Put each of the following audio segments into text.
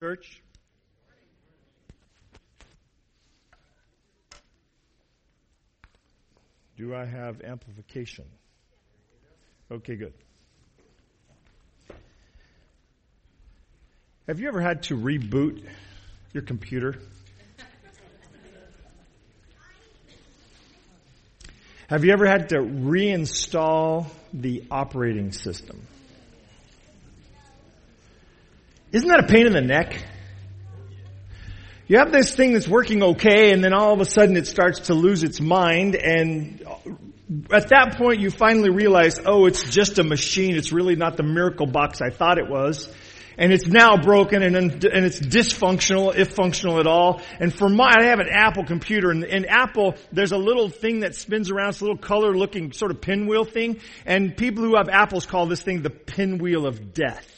Church. Do I have amplification? Okay, good. Have you ever had to reboot your computer? Have you ever had to reinstall the operating system? Isn't that a pain in the neck? You have this thing that's working okay and then all of a sudden it starts to lose its mind and at that point you finally realize, oh, it's just a machine. It's really not the miracle box I thought it was and it's now broken and, and it's dysfunctional, if functional at all. And for my, I have an Apple computer and in Apple, there's a little thing that spins around, it's a little color looking sort of pinwheel thing. And people who have Apples call this thing the pinwheel of death.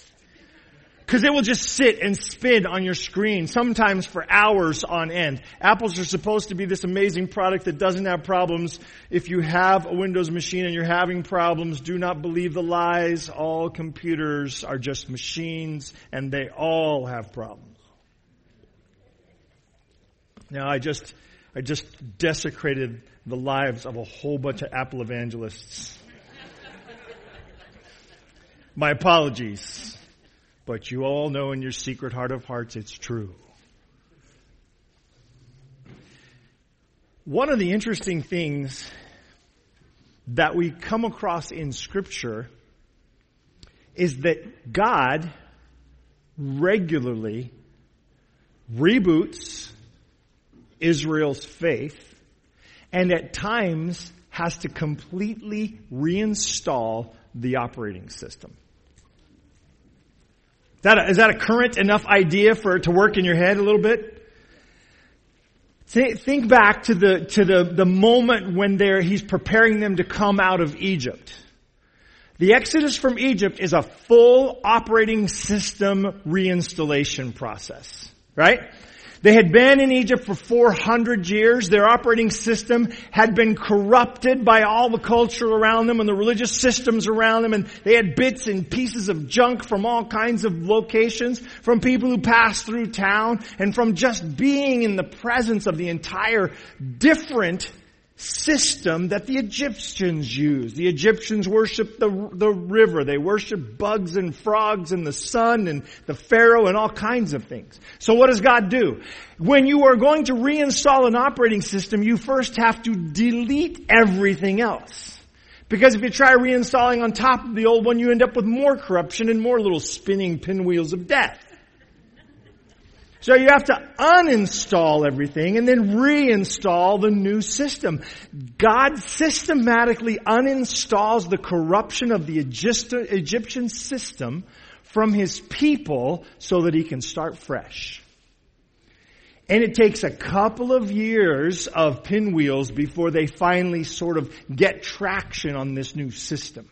Because it will just sit and spin on your screen, sometimes for hours on end. Apples are supposed to be this amazing product that doesn't have problems. If you have a Windows machine and you're having problems, do not believe the lies. All computers are just machines and they all have problems. Now I just, I just desecrated the lives of a whole bunch of Apple evangelists. My apologies. But you all know in your secret heart of hearts it's true. One of the interesting things that we come across in scripture is that God regularly reboots Israel's faith and at times has to completely reinstall the operating system. Is that, a, is that a current enough idea for it to work in your head a little bit? Think back to the, to the, the moment when they're, he's preparing them to come out of Egypt. The Exodus from Egypt is a full operating system reinstallation process, right? They had been in Egypt for 400 years. Their operating system had been corrupted by all the culture around them and the religious systems around them. And they had bits and pieces of junk from all kinds of locations, from people who passed through town, and from just being in the presence of the entire different system that the Egyptians used. The Egyptians worshiped the, the river. They worshiped bugs and frogs and the sun and the Pharaoh and all kinds of things. So what does God do? When you are going to reinstall an operating system, you first have to delete everything else. Because if you try reinstalling on top of the old one, you end up with more corruption and more little spinning pinwheels of death. So you have to uninstall everything and then reinstall the new system. God systematically uninstalls the corruption of the Egyptian system from his people so that he can start fresh. And it takes a couple of years of pinwheels before they finally sort of get traction on this new system.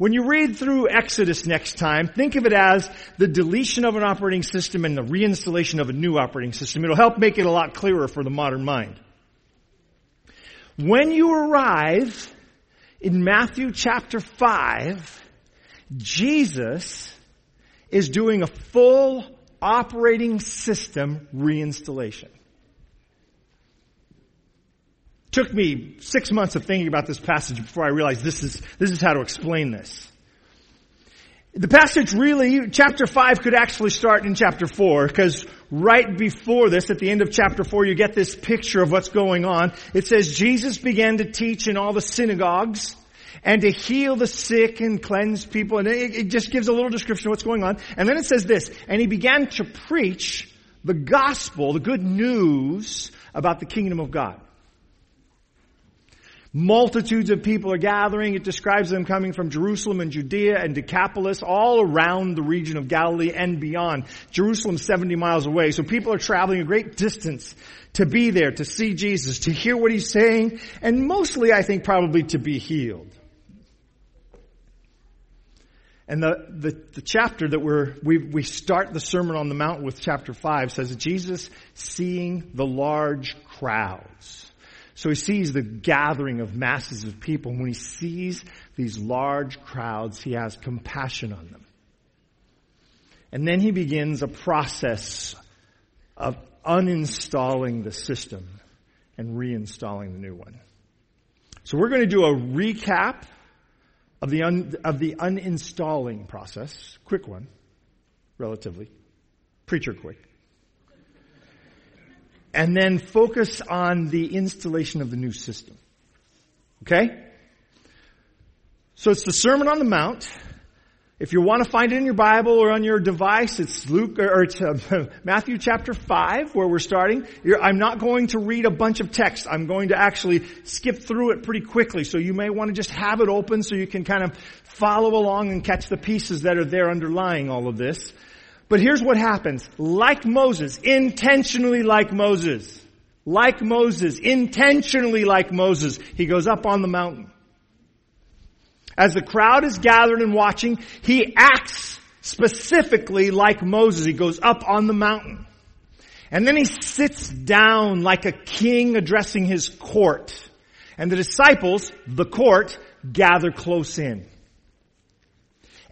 When you read through Exodus next time, think of it as the deletion of an operating system and the reinstallation of a new operating system. It'll help make it a lot clearer for the modern mind. When you arrive in Matthew chapter 5, Jesus is doing a full operating system reinstallation. Took me six months of thinking about this passage before I realized this is, this is how to explain this. The passage really, chapter 5 could actually start in chapter 4, because right before this, at the end of chapter 4, you get this picture of what's going on. It says, Jesus began to teach in all the synagogues, and to heal the sick and cleanse people, and it, it just gives a little description of what's going on. And then it says this, and he began to preach the gospel, the good news about the kingdom of God. Multitudes of people are gathering. It describes them coming from Jerusalem and Judea and Decapolis, all around the region of Galilee and beyond. Jerusalem's 70 miles away, so people are traveling a great distance to be there, to see Jesus, to hear what he's saying, and mostly, I think, probably to be healed. And the, the, the, chapter that we're, we, we start the Sermon on the Mount with chapter 5 says Jesus seeing the large crowds. So he sees the gathering of masses of people. And When he sees these large crowds, he has compassion on them. And then he begins a process of uninstalling the system and reinstalling the new one. So we're going to do a recap of the, un, of the uninstalling process. Quick one, relatively. Preacher quick. And then focus on the installation of the new system. Okay? So it's the Sermon on the Mount. If you want to find it in your Bible or on your device, it's Luke or it's uh, Matthew chapter five where we're starting. You're, I'm not going to read a bunch of text. I'm going to actually skip through it pretty quickly. So you may want to just have it open so you can kind of follow along and catch the pieces that are there underlying all of this. But here's what happens. Like Moses, intentionally like Moses, like Moses, intentionally like Moses, he goes up on the mountain. As the crowd is gathered and watching, he acts specifically like Moses. He goes up on the mountain. And then he sits down like a king addressing his court. And the disciples, the court, gather close in.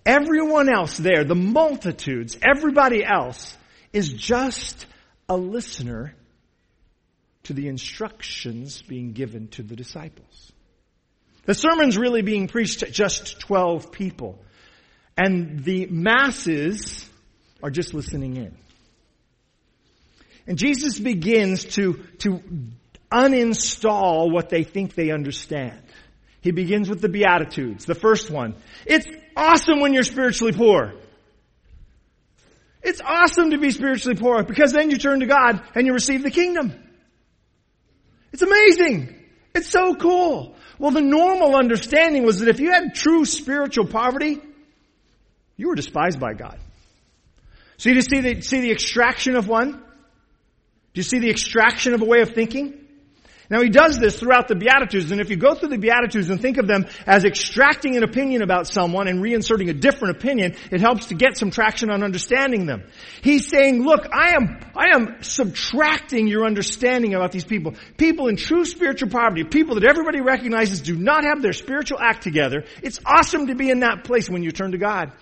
Everyone else there, the multitudes, everybody else is just a listener to the instructions being given to the disciples. The sermon's really being preached to just 12 people. And the masses are just listening in. And Jesus begins to, to uninstall what they think they understand. He begins with the Beatitudes. The first one. It's awesome when you're spiritually poor. It's awesome to be spiritually poor because then you turn to God and you receive the kingdom. It's amazing. It's so cool. Well, the normal understanding was that if you had true spiritual poverty, you were despised by God. So you just see the, see the extraction of one? Do you see the extraction of a way of thinking? Now he does this throughout the Beatitudes, and if you go through the Beatitudes and think of them as extracting an opinion about someone and reinserting a different opinion, it helps to get some traction on understanding them. He's saying, look, I am, I am subtracting your understanding about these people. People in true spiritual poverty, people that everybody recognizes do not have their spiritual act together. It's awesome to be in that place when you turn to God.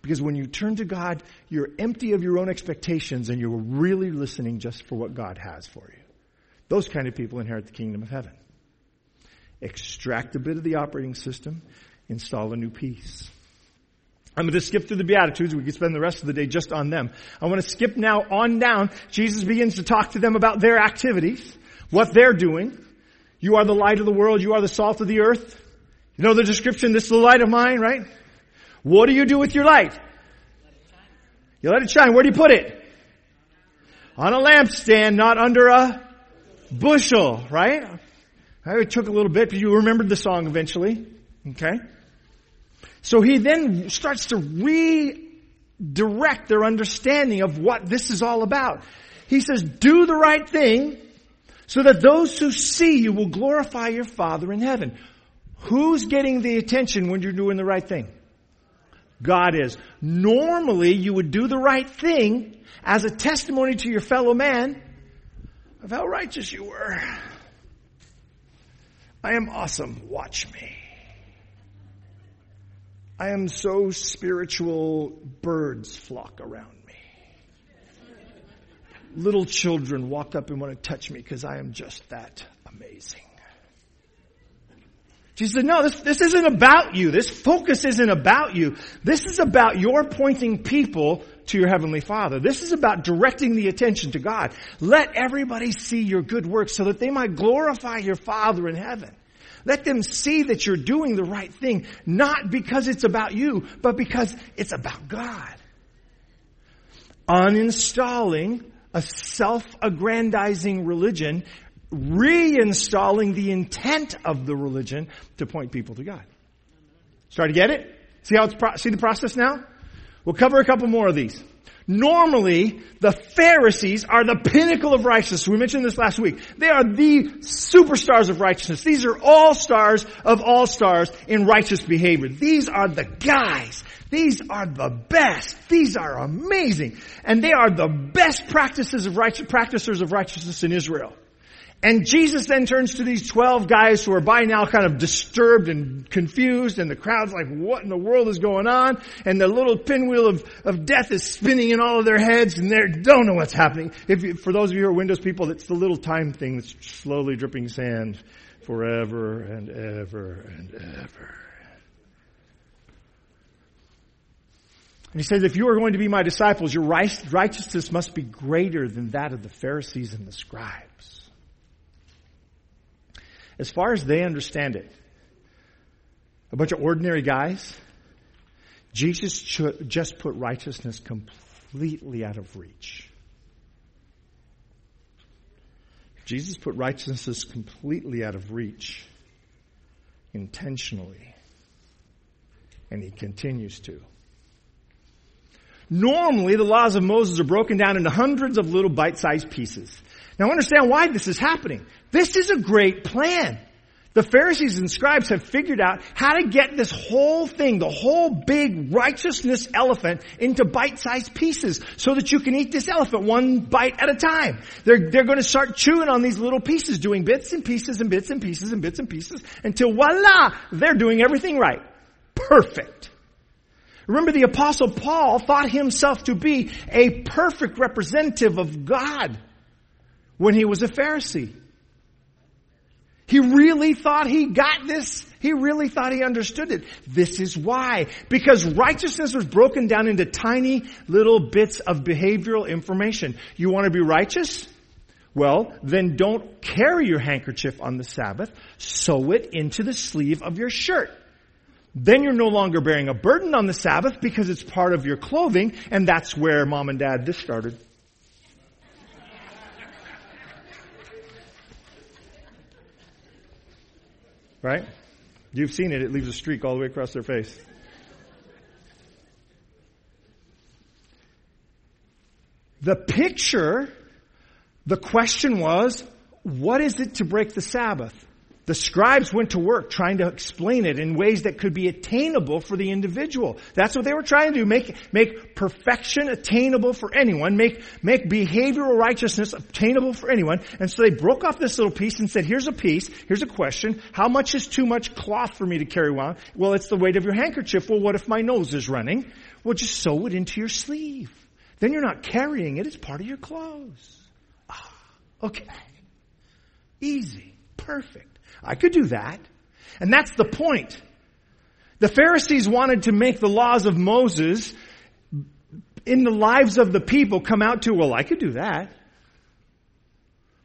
Because when you turn to God, you're empty of your own expectations and you're really listening just for what God has for you. Those kind of people inherit the kingdom of heaven. Extract a bit of the operating system, install a new piece. I'm going to skip through the Beatitudes. We could spend the rest of the day just on them. I want to skip now on down. Jesus begins to talk to them about their activities, what they're doing. You are the light of the world. You are the salt of the earth. You know the description, this is the light of mine, right? What do you do with your light? You let it shine. Where do you put it? On a lampstand, not under a bushel, right? It took a little bit, but you remembered the song eventually. Okay? So he then starts to redirect their understanding of what this is all about. He says, do the right thing so that those who see you will glorify your Father in heaven. Who's getting the attention when you're doing the right thing? God is. Normally, you would do the right thing as a testimony to your fellow man of how righteous you were. I am awesome. Watch me. I am so spiritual, birds flock around me. Little children walk up and want to touch me because I am just that amazing. Jesus said, no, this, this isn't about you. This focus isn't about you. This is about your pointing people to your Heavenly Father. This is about directing the attention to God. Let everybody see your good works so that they might glorify your Father in heaven. Let them see that you're doing the right thing, not because it's about you, but because it's about God. Uninstalling a self-aggrandizing religion reinstalling the intent of the religion to point people to God. Start to get it? See how it's pro- see the process now? We'll cover a couple more of these. Normally, the Pharisees are the pinnacle of righteousness. We mentioned this last week. They are the superstars of righteousness. These are all stars of all stars in righteous behavior. These are the guys. These are the best. These are amazing. And they are the best practices of righteous, practitioners of righteousness in Israel. And Jesus then turns to these 12 guys who are by now kind of disturbed and confused and the crowd's like, what in the world is going on? And the little pinwheel of, of death is spinning in all of their heads and they don't know what's happening. If you, for those of you who are Windows people, it's the little time thing that's slowly dripping sand forever and ever and ever. And he says, if you are going to be my disciples, your righteousness must be greater than that of the Pharisees and the scribes. As far as they understand it, a bunch of ordinary guys, Jesus just put righteousness completely out of reach. Jesus put righteousness completely out of reach intentionally. And he continues to. Normally, the laws of Moses are broken down into hundreds of little bite-sized pieces. Now understand why this is happening. This is a great plan. The Pharisees and scribes have figured out how to get this whole thing, the whole big righteousness elephant into bite-sized pieces so that you can eat this elephant one bite at a time. They're, they're going to start chewing on these little pieces, doing bits and pieces and bits and pieces and bits and pieces until voila, they're doing everything right. Perfect. Remember the apostle Paul thought himself to be a perfect representative of God when he was a Pharisee. He really thought he got this. He really thought he understood it. This is why. Because righteousness was broken down into tiny little bits of behavioral information. You want to be righteous? Well, then don't carry your handkerchief on the Sabbath. Sew it into the sleeve of your shirt. Then you're no longer bearing a burden on the Sabbath because it's part of your clothing, and that's where mom and dad this started. Right? You've seen it, it leaves a streak all the way across their face. The picture, the question was, what is it to break the Sabbath? The scribes went to work trying to explain it in ways that could be attainable for the individual. That's what they were trying to do. Make, make perfection attainable for anyone. Make, make behavioral righteousness attainable for anyone. And so they broke off this little piece and said, here's a piece. Here's a question. How much is too much cloth for me to carry around? Well, it's the weight of your handkerchief. Well, what if my nose is running? Well, just sew it into your sleeve. Then you're not carrying it. It's part of your clothes. Ah, okay. Easy. Perfect. I could do that. And that's the point. The Pharisees wanted to make the laws of Moses in the lives of the people come out to, well, I could do that.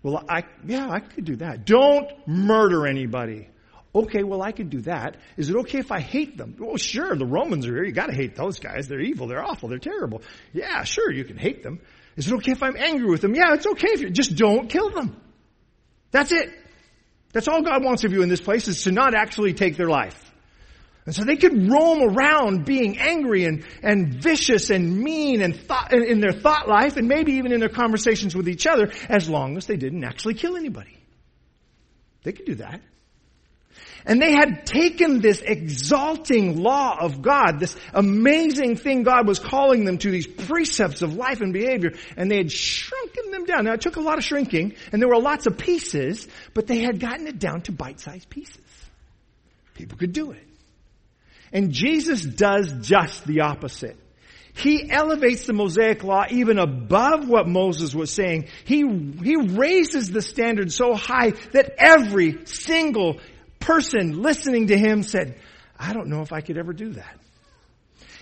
Well, I, yeah, I could do that. Don't murder anybody. Okay, well, I could do that. Is it okay if I hate them? Well, sure, the Romans are here. You gotta hate those guys. They're evil. They're awful. They're terrible. Yeah, sure, you can hate them. Is it okay if I'm angry with them? Yeah, it's okay if you just don't kill them. That's it. That's all God wants of you in this place is to not actually take their life. And so they could roam around being angry and, and vicious and mean and thought, in their thought life and maybe even in their conversations with each other as long as they didn't actually kill anybody. They could do that. And they had taken this exalting law of God, this amazing thing God was calling them to, these precepts of life and behavior, and they had shrunken them down. Now it took a lot of shrinking, and there were lots of pieces, but they had gotten it down to bite-sized pieces. People could do it. And Jesus does just the opposite. He elevates the Mosaic law even above what Moses was saying. He, he raises the standard so high that every single person listening to him said, I don't know if I could ever do that.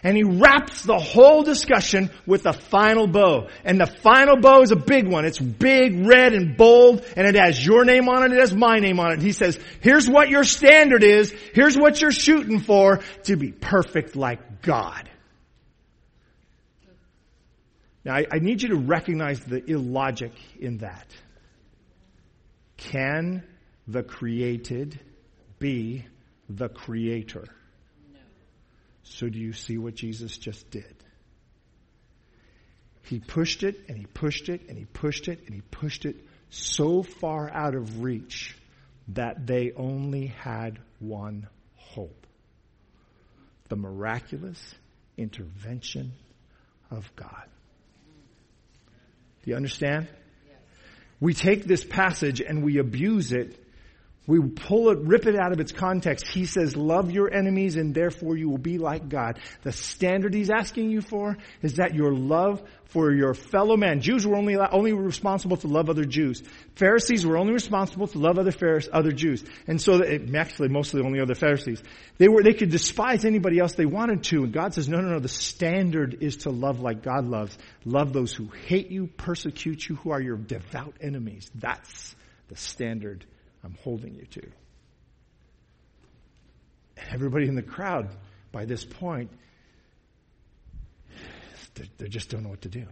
And he wraps the whole discussion with a final bow. And the final bow is a big one. It's big, red, and bold, and it has your name on it, it has my name on it. He says, here's what your standard is, here's what you're shooting for, to be perfect like God. Now, I, I need you to recognize the illogic in that. Can the created be the creator. No. So do you see what Jesus just did? He pushed it and he pushed it and he pushed it and he pushed it so far out of reach that they only had one hope. The miraculous intervention of God. Do you understand? We take this passage and we abuse it we pull it, rip it out of its context. He says, love your enemies and therefore you will be like God. The standard he's asking you for is that your love for your fellow man. Jews were only, only responsible to love other Jews. Pharisees were only responsible to love other Pharisees, other Jews. And so, it, actually, mostly only other Pharisees. They were, they could despise anybody else they wanted to. And God says, no, no, no, the standard is to love like God loves. Love those who hate you, persecute you, who are your devout enemies. That's the standard I'm holding you to. And everybody in the crowd, by this point, they just don't know what to do.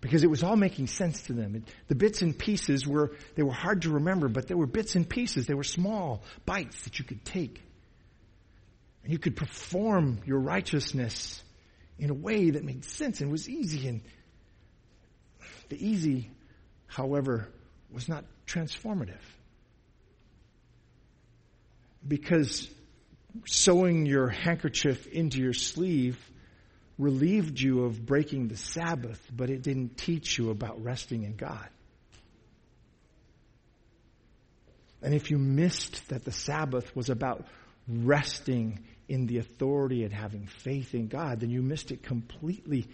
Because it was all making sense to them. The bits and pieces were, they were hard to remember, but they were bits and pieces. They were small bites that you could take. And you could perform your righteousness in a way that made sense and was easy. And the easy, however, was not transformative. Because sewing your handkerchief into your sleeve relieved you of breaking the Sabbath, but it didn't teach you about resting in God. And if you missed that the Sabbath was about resting in the authority and having faith in God, then you missed it completely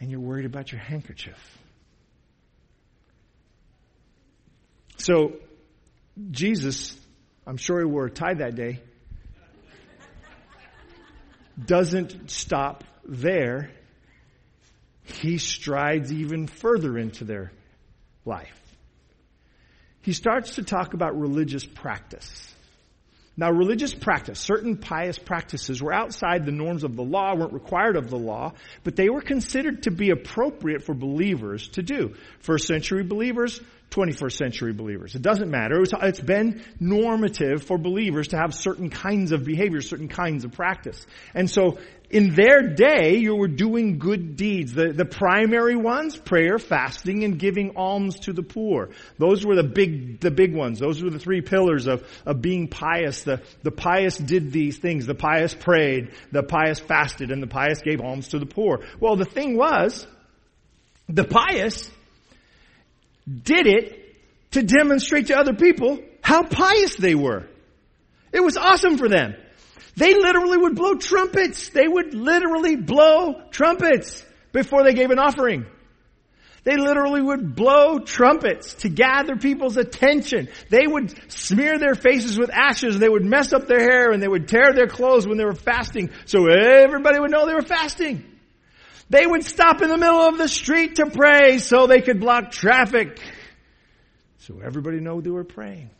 and you're worried about your handkerchief. So, Jesus, I'm sure he wore a tie that day, doesn't stop there. He strides even further into their life. He starts to talk about religious practice. Now, religious practice, certain pious practices were outside the norms of the law, weren't required of the law, but they were considered to be appropriate for believers to do. First century believers 21st century believers. It doesn't matter. It's been normative for believers to have certain kinds of behavior, certain kinds of practice. And so in their day, you were doing good deeds. The, the primary ones, prayer, fasting, and giving alms to the poor. Those were the big, the big ones. Those were the three pillars of, of being pious. The, the pious did these things. The pious prayed, the pious fasted, and the pious gave alms to the poor. Well, the thing was, the pious did it to demonstrate to other people how pious they were. It was awesome for them. They literally would blow trumpets. They would literally blow trumpets before they gave an offering. They literally would blow trumpets to gather people's attention. They would smear their faces with ashes. They would mess up their hair and they would tear their clothes when they were fasting so everybody would know they were fasting. They would stop in the middle of the street to pray so they could block traffic. So everybody know they were praying.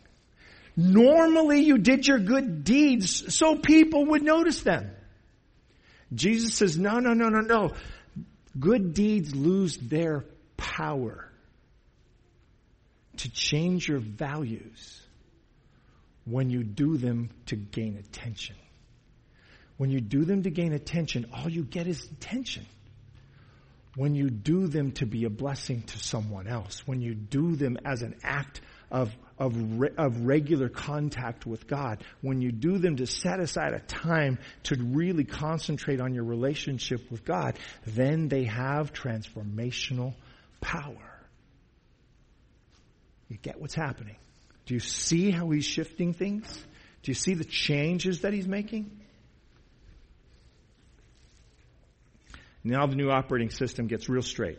Normally you did your good deeds so people would notice them. Jesus says, no, no, no, no, no. Good deeds lose their power to change your values when you do them to gain attention. When you do them to gain attention, all you get is attention when you do them to be a blessing to someone else, when you do them as an act of, of, re, of regular contact with God, when you do them to set aside a time to really concentrate on your relationship with God, then they have transformational power. You get what's happening. Do you see how he's shifting things? Do you see the changes that he's making? Now the new operating system gets real straight.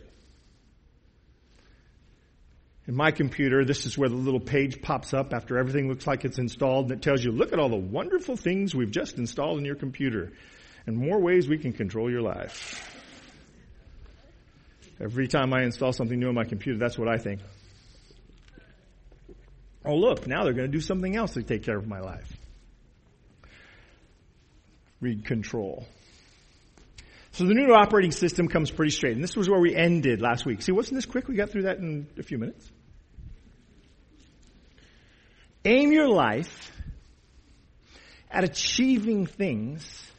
In my computer, this is where the little page pops up after everything looks like it's installed and it tells you, look at all the wonderful things we've just installed in your computer and more ways we can control your life. Every time I install something new on my computer, that's what I think. Oh, look, now they're going to do something else to take care of my life. Read control. So the new operating system comes pretty straight. And this was where we ended last week. See, wasn't this quick? We got through that in a few minutes. Aim your life at achieving things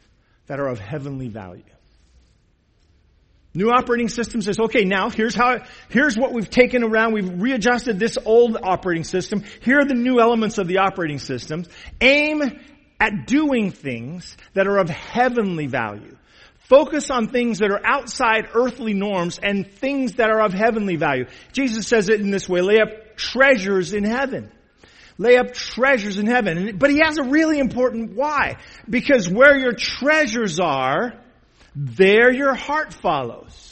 that are of heavenly value. New operating system says, okay, now here's how, here's what we've taken around. We've readjusted this old operating system. Here are the new elements of the operating system. Aim at doing things that are of heavenly value Focus on things that are outside earthly norms and things that are of heavenly value. Jesus says it in this way, lay up treasures in heaven. Lay up treasures in heaven. But he has a really important why. Because where your treasures are, there your heart follows.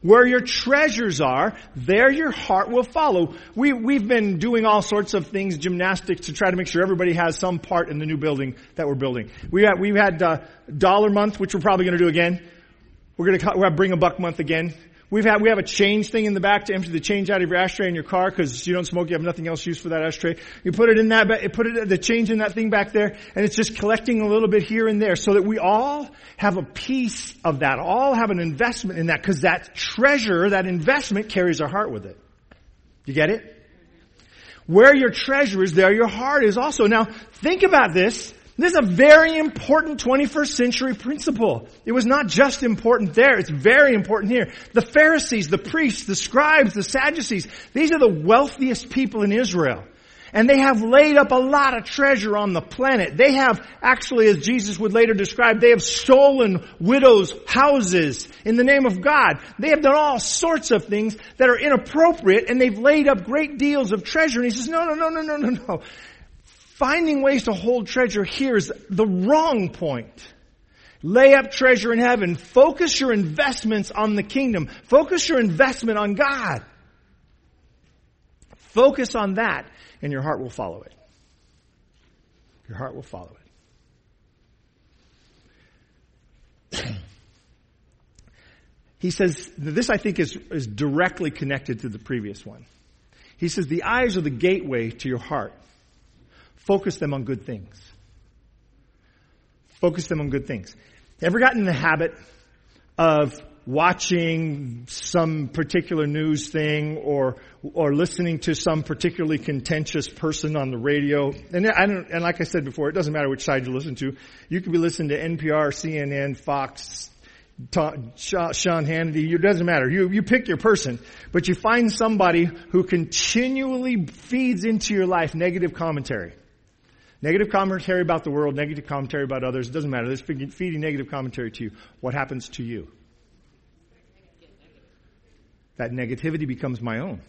Where your treasures are, there your heart will follow. We, we've been doing all sorts of things, gymnastics, to try to make sure everybody has some part in the new building that we're building. We had, we've had uh, dollar month, which we're probably going to do again. We're going to bring a buck month again. We've had, we have a change thing in the back to empty the change out of your ashtray in your car because you don't smoke, you have nothing else used for that ashtray. You put it in that, put it, the change in that thing back there and it's just collecting a little bit here and there so that we all have a piece of that, all have an investment in that because that treasure, that investment carries our heart with it. You get it? Where your treasure is, there your heart is also. Now, think about this. This is a very important 21st century principle. It was not just important there, it's very important here. The Pharisees, the priests, the scribes, the Sadducees, these are the wealthiest people in Israel. And they have laid up a lot of treasure on the planet. They have, actually, as Jesus would later describe, they have stolen widows' houses in the name of God. They have done all sorts of things that are inappropriate and they've laid up great deals of treasure. And he says, no, no, no, no, no, no, no. Finding ways to hold treasure here is the wrong point. Lay up treasure in heaven. Focus your investments on the kingdom. Focus your investment on God. Focus on that and your heart will follow it. Your heart will follow it. he says, this I think is, is directly connected to the previous one. He says, the eyes are the gateway to your heart. Focus them on good things. Focus them on good things. Ever gotten in the habit of watching some particular news thing or or listening to some particularly contentious person on the radio and I don't, and like I said before it doesn't matter which side you listen to you could be listening to NPR CNN Fox Sean Hannity, it doesn't matter. You, you pick your person, but you find somebody who continually feeds into your life negative commentary. Negative commentary about the world, negative commentary about others, it doesn't matter. They're feeding negative commentary to you. What happens to you? That negativity becomes my own.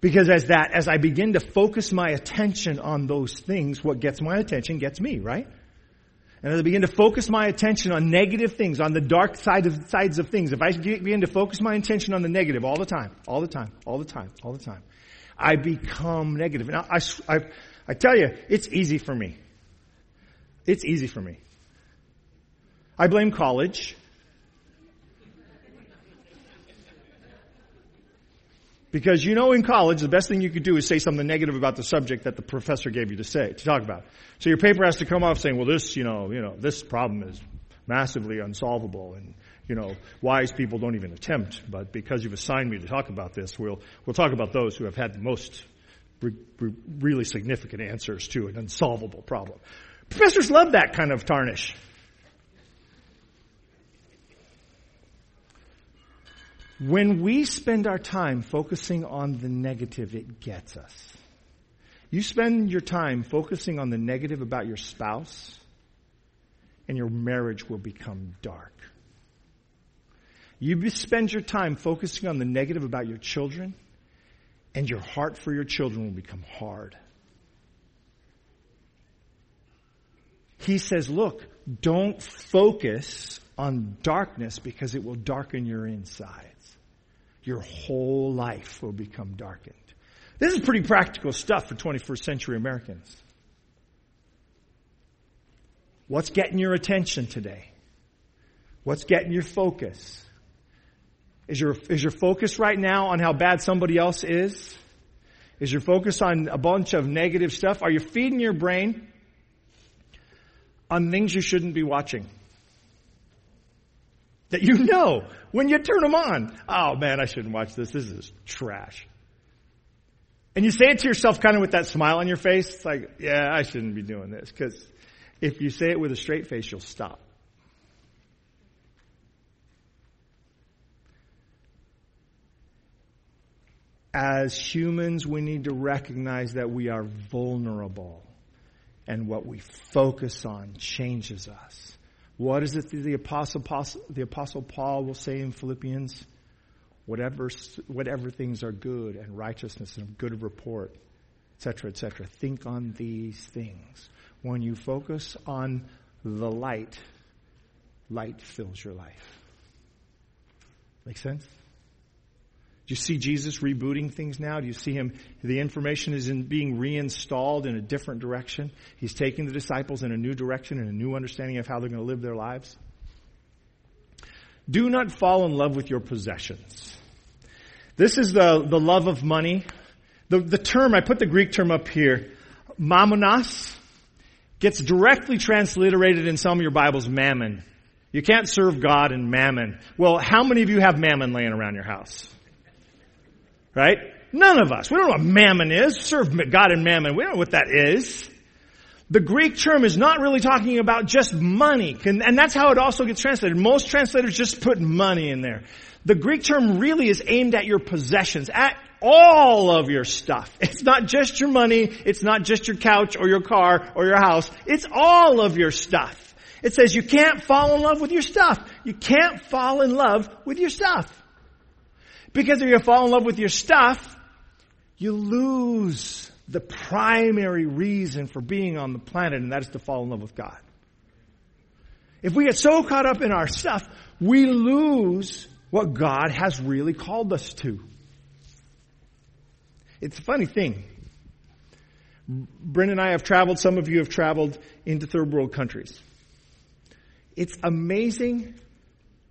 Because as that, as I begin to focus my attention on those things, what gets my attention gets me, right? And as I begin to focus my attention on negative things, on the dark side of, sides of things, if I begin to focus my attention on the negative all the time, all the time, all the time, all the time, I become negative. Now, I, I, I tell you, it's easy for me. It's easy for me. I blame college. Because you know in college, the best thing you could do is say something negative about the subject that the professor gave you to say, to talk about. So your paper has to come off saying, well this, you know, you know, this problem is massively unsolvable and, you know, wise people don't even attempt, but because you've assigned me to talk about this, we'll, we'll talk about those who have had the most re- re- really significant answers to an unsolvable problem. Professors love that kind of tarnish. When we spend our time focusing on the negative, it gets us. You spend your time focusing on the negative about your spouse, and your marriage will become dark. You spend your time focusing on the negative about your children, and your heart for your children will become hard. He says, look, don't focus on darkness because it will darken your insides. Your whole life will become darkened. This is pretty practical stuff for 21st century Americans. What's getting your attention today? What's getting your focus? Is your, is your focus right now on how bad somebody else is? Is your focus on a bunch of negative stuff? Are you feeding your brain on things you shouldn't be watching? That you know when you turn them on. Oh man, I shouldn't watch this. This is trash. And you say it to yourself kind of with that smile on your face. It's like, yeah, I shouldn't be doing this. Because if you say it with a straight face, you'll stop. As humans, we need to recognize that we are vulnerable and what we focus on changes us. What is it that the apostle, the apostle Paul will say in Philippians? Whatever, whatever things are good and righteousness and good report, etc., etc. Think on these things. When you focus on the light, light fills your life. Make sense? Do you see Jesus rebooting things now? Do you see him? The information is in being reinstalled in a different direction. He's taking the disciples in a new direction and a new understanding of how they're going to live their lives. Do not fall in love with your possessions. This is the, the love of money. The, the term, I put the Greek term up here, mammonas, gets directly transliterated in some of your Bibles, mammon. You can't serve God and mammon. Well, how many of you have mammon laying around your house? Right? None of us. We don't know what mammon is. Serve God and mammon. We don't know what that is. The Greek term is not really talking about just money. And that's how it also gets translated. Most translators just put money in there. The Greek term really is aimed at your possessions, at all of your stuff. It's not just your money. It's not just your couch or your car or your house. It's all of your stuff. It says you can't fall in love with your stuff. You can't fall in love with your stuff. Because if you fall in love with your stuff, you lose the primary reason for being on the planet, and that is to fall in love with God. If we get so caught up in our stuff, we lose what God has really called us to. It's a funny thing. Brent and I have traveled, some of you have traveled into third world countries. It's amazing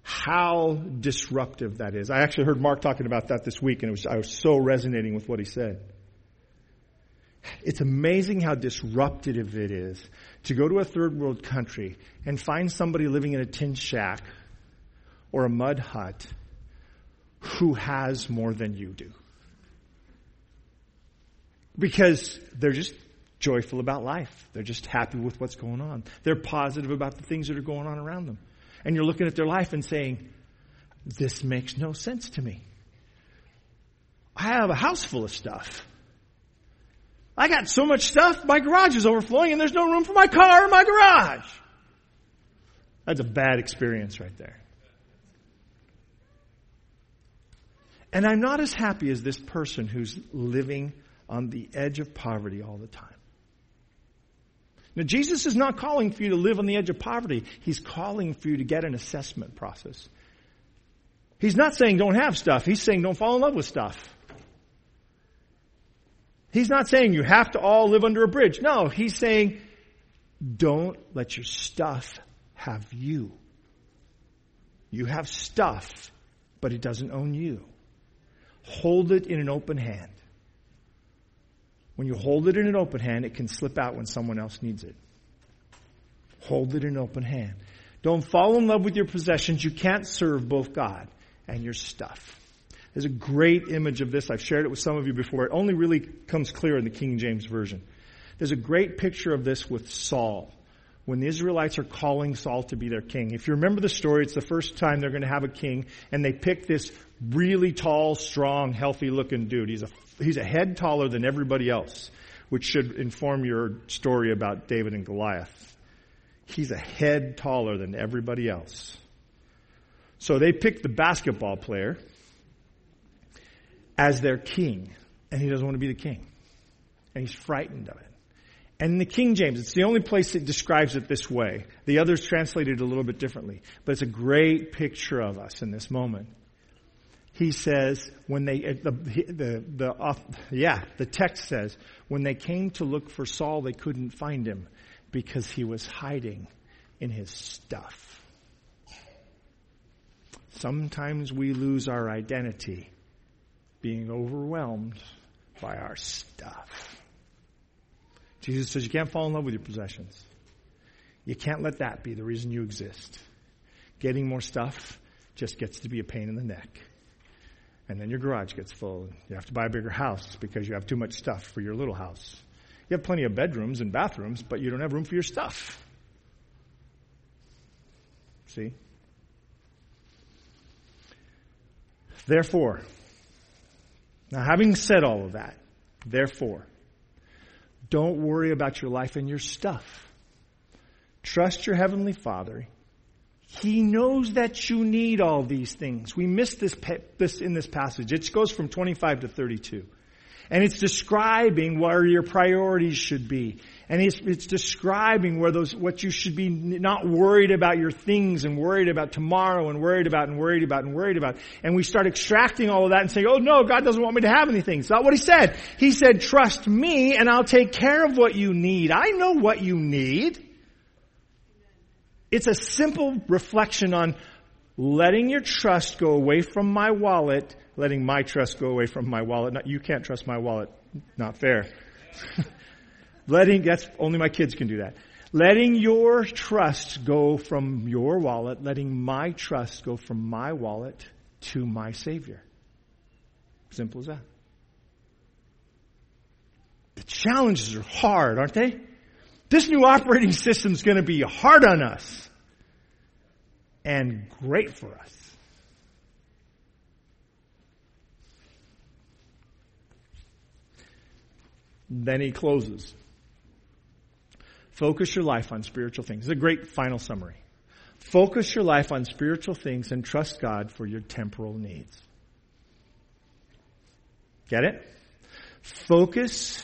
how disruptive that is. I actually heard Mark talking about that this week, and it was, I was so resonating with what he said. It's amazing how disruptive it is to go to a third world country and find somebody living in a tin shack or a mud hut who has more than you do. Because they're just joyful about life. They're just happy with what's going on. They're positive about the things that are going on around them. And you're looking at their life and saying, this makes no sense to me. I have a house full of stuff. I got so much stuff, my garage is overflowing and there's no room for my car in my garage. That's a bad experience right there. And I'm not as happy as this person who's living on the edge of poverty all the time. Now, Jesus is not calling for you to live on the edge of poverty. He's calling for you to get an assessment process. He's not saying don't have stuff. He's saying don't fall in love with stuff. He's not saying you have to all live under a bridge. No, he's saying don't let your stuff have you. You have stuff, but it doesn't own you. Hold it in an open hand. When you hold it in an open hand, it can slip out when someone else needs it. Hold it in an open hand. Don't fall in love with your possessions. You can't serve both God and your stuff. There's a great image of this. I've shared it with some of you before. It only really comes clear in the King James Version. There's a great picture of this with Saul when the Israelites are calling Saul to be their king. If you remember the story, it's the first time they're going to have a king, and they pick this really tall, strong, healthy looking dude. He's a, he's a head taller than everybody else, which should inform your story about David and Goliath. He's a head taller than everybody else. So they pick the basketball player as their king, and he doesn't want to be the king. And he's frightened of it. And in the King James, it's the only place that describes it this way. The others translate it a little bit differently. But it's a great picture of us in this moment. He says, when they, uh, the, the, the yeah, the text says, when they came to look for Saul, they couldn't find him because he was hiding in his stuff. Sometimes we lose our identity being overwhelmed by our stuff. Jesus says you can't fall in love with your possessions. You can't let that be the reason you exist. Getting more stuff just gets to be a pain in the neck. And then your garage gets full. You have to buy a bigger house because you have too much stuff for your little house. You have plenty of bedrooms and bathrooms, but you don't have room for your stuff. See? Therefore, now having said all of that, therefore, don't worry about your life and your stuff. Trust your Heavenly Father. He knows that you need all these things. We miss this, this in this passage. It goes from 25 to 32. And it's describing where your priorities should be. And it's, it's describing where those, what you should be not worried about your things and worried about tomorrow and worried about and worried about and worried about. And we start extracting all of that and saying, oh no, God doesn't want me to have anything. It's not what He said. He said, trust me and I'll take care of what you need. I know what you need. It's a simple reflection on letting your trust go away from my wallet, letting my trust go away from my wallet. Not, you can't trust my wallet. Not fair. letting, that's, only my kids can do that. Letting your trust go from your wallet, letting my trust go from my wallet to my Savior. Simple as that. The challenges are hard, aren't they? This new operating system is going to be hard on us and great for us. Then he closes. Focus your life on spiritual things. It's a great final summary. Focus your life on spiritual things and trust God for your temporal needs. Get it? Focus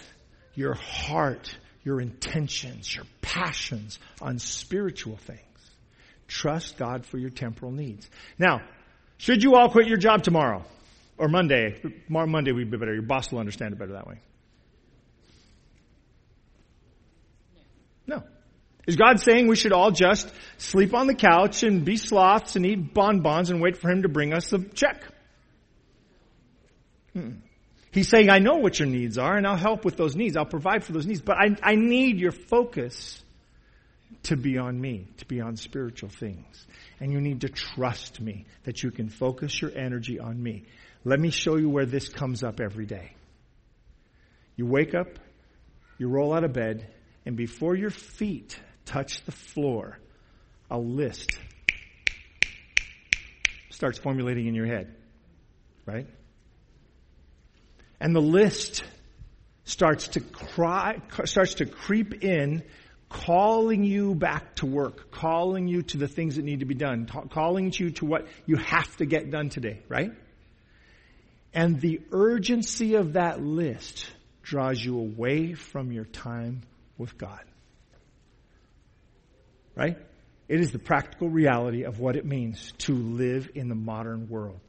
your heart your intentions, your passions on spiritual things. Trust God for your temporal needs. Now, should you all quit your job tomorrow or Monday? Monday would be better. Your boss will understand it better that way. No. Is God saying we should all just sleep on the couch and be sloths and eat bonbons and wait for Him to bring us a check? Hmm. He's saying, I know what your needs are and I'll help with those needs. I'll provide for those needs. But I, I need your focus to be on me, to be on spiritual things. And you need to trust me that you can focus your energy on me. Let me show you where this comes up every day. You wake up, you roll out of bed, and before your feet touch the floor, a list starts formulating in your head. Right? And the list starts to cry, starts to creep in, calling you back to work, calling you to the things that need to be done, calling you to what you have to get done today, right? And the urgency of that list draws you away from your time with God. Right? It is the practical reality of what it means to live in the modern world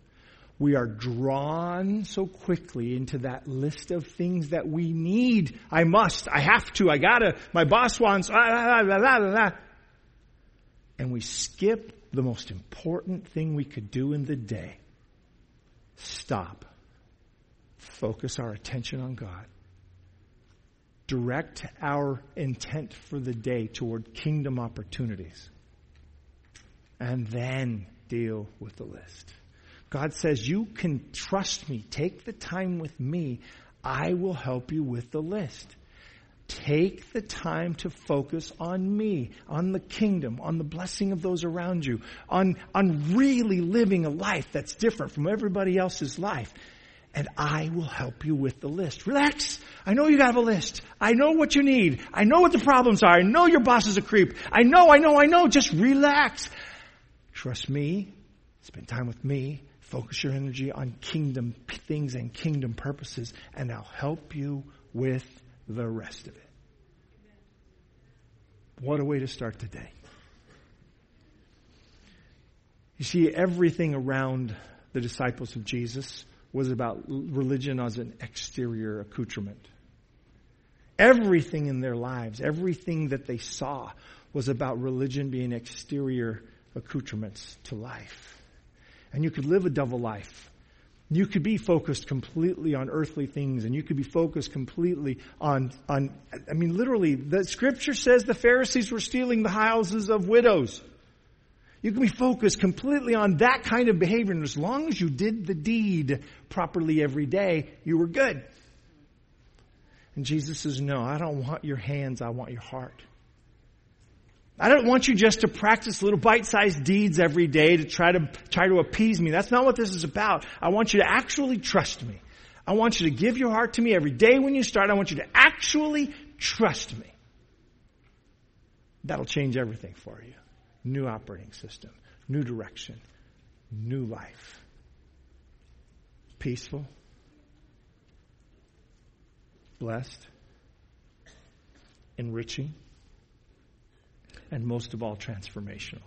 we are drawn so quickly into that list of things that we need. I must, I have to, I gotta, my boss wants, ah, blah, blah, blah, and we skip the most important thing we could do in the day. Stop. Focus our attention on God. Direct our intent for the day toward kingdom opportunities. And then deal with the list. God says, You can trust me. Take the time with me. I will help you with the list. Take the time to focus on me, on the kingdom, on the blessing of those around you, on, on really living a life that's different from everybody else's life. And I will help you with the list. Relax. I know you have a list. I know what you need. I know what the problems are. I know your boss is a creep. I know, I know, I know. Just relax. Trust me. Spend time with me. Focus your energy on kingdom things and kingdom purposes, and I'll help you with the rest of it. What a way to start the day. You see, everything around the disciples of Jesus was about religion as an exterior accoutrement. Everything in their lives, everything that they saw was about religion being exterior accoutrements to life and you could live a double life. You could be focused completely on earthly things and you could be focused completely on, on, I mean, literally, the scripture says the Pharisees were stealing the houses of widows. You can be focused completely on that kind of behavior and as long as you did the deed properly every day, you were good. And Jesus says, no, I don't want your hands, I want your heart. I don't want you just to practice little bite-sized deeds every day to try to, try to appease me. That's not what this is about. I want you to actually trust me. I want you to give your heart to me every day when you start. I want you to actually trust me. That'll change everything for you. New operating system. new direction, new life. Peaceful, blessed, enriching, and most of all, transformational.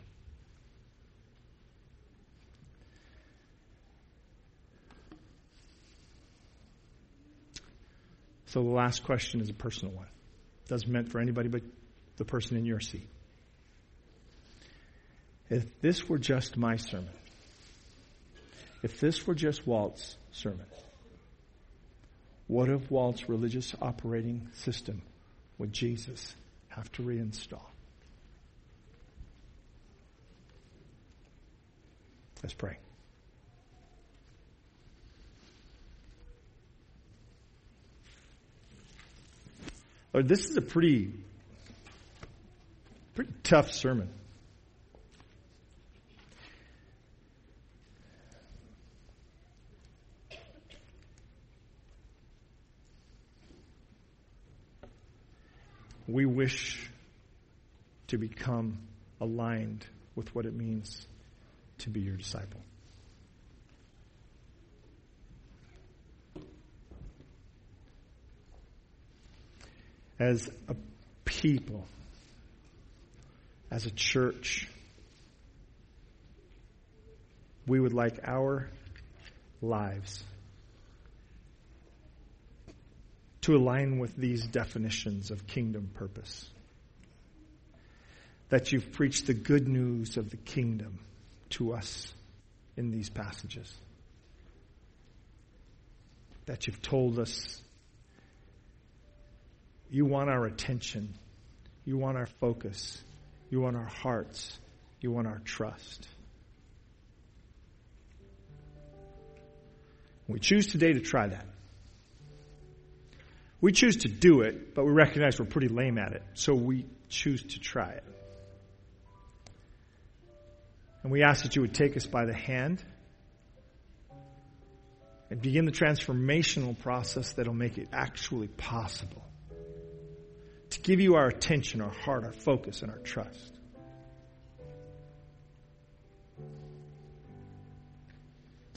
So the last question is a personal one. It Doesn't meant for anybody but the person in your seat. If this were just my sermon, if this were just Walt's sermon, what of Walt's religious operating system would Jesus have to reinstall? Let's pray. Lord, this is a pretty, pretty tough sermon. we wish to become aligned with what it means to be your disciple. As a people, as a church, we would like our lives to align with these definitions of kingdom purpose. That you've preached the good news of the kingdom to us in these passages. That you've told us you want our attention, you want our focus, you want our hearts, you want our trust. We choose today to try that. We choose to do it, but we recognize we're pretty lame at it, so we choose to try it. And we ask that you would take us by the hand and begin the transformational process that'll make it actually possible to give you our attention, our heart, our focus, and our trust.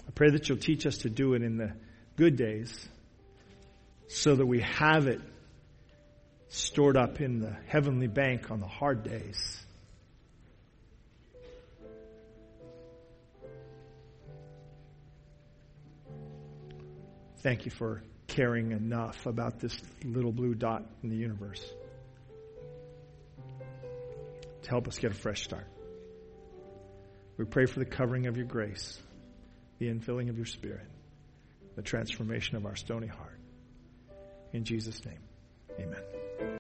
I pray that you'll teach us to do it in the good days so that we have it stored up in the heavenly bank on the hard days. Thank you for caring enough about this little blue dot in the universe to help us get a fresh start. We pray for the covering of your grace, the infilling of your spirit, the transformation of our stony heart. In Jesus' name, amen.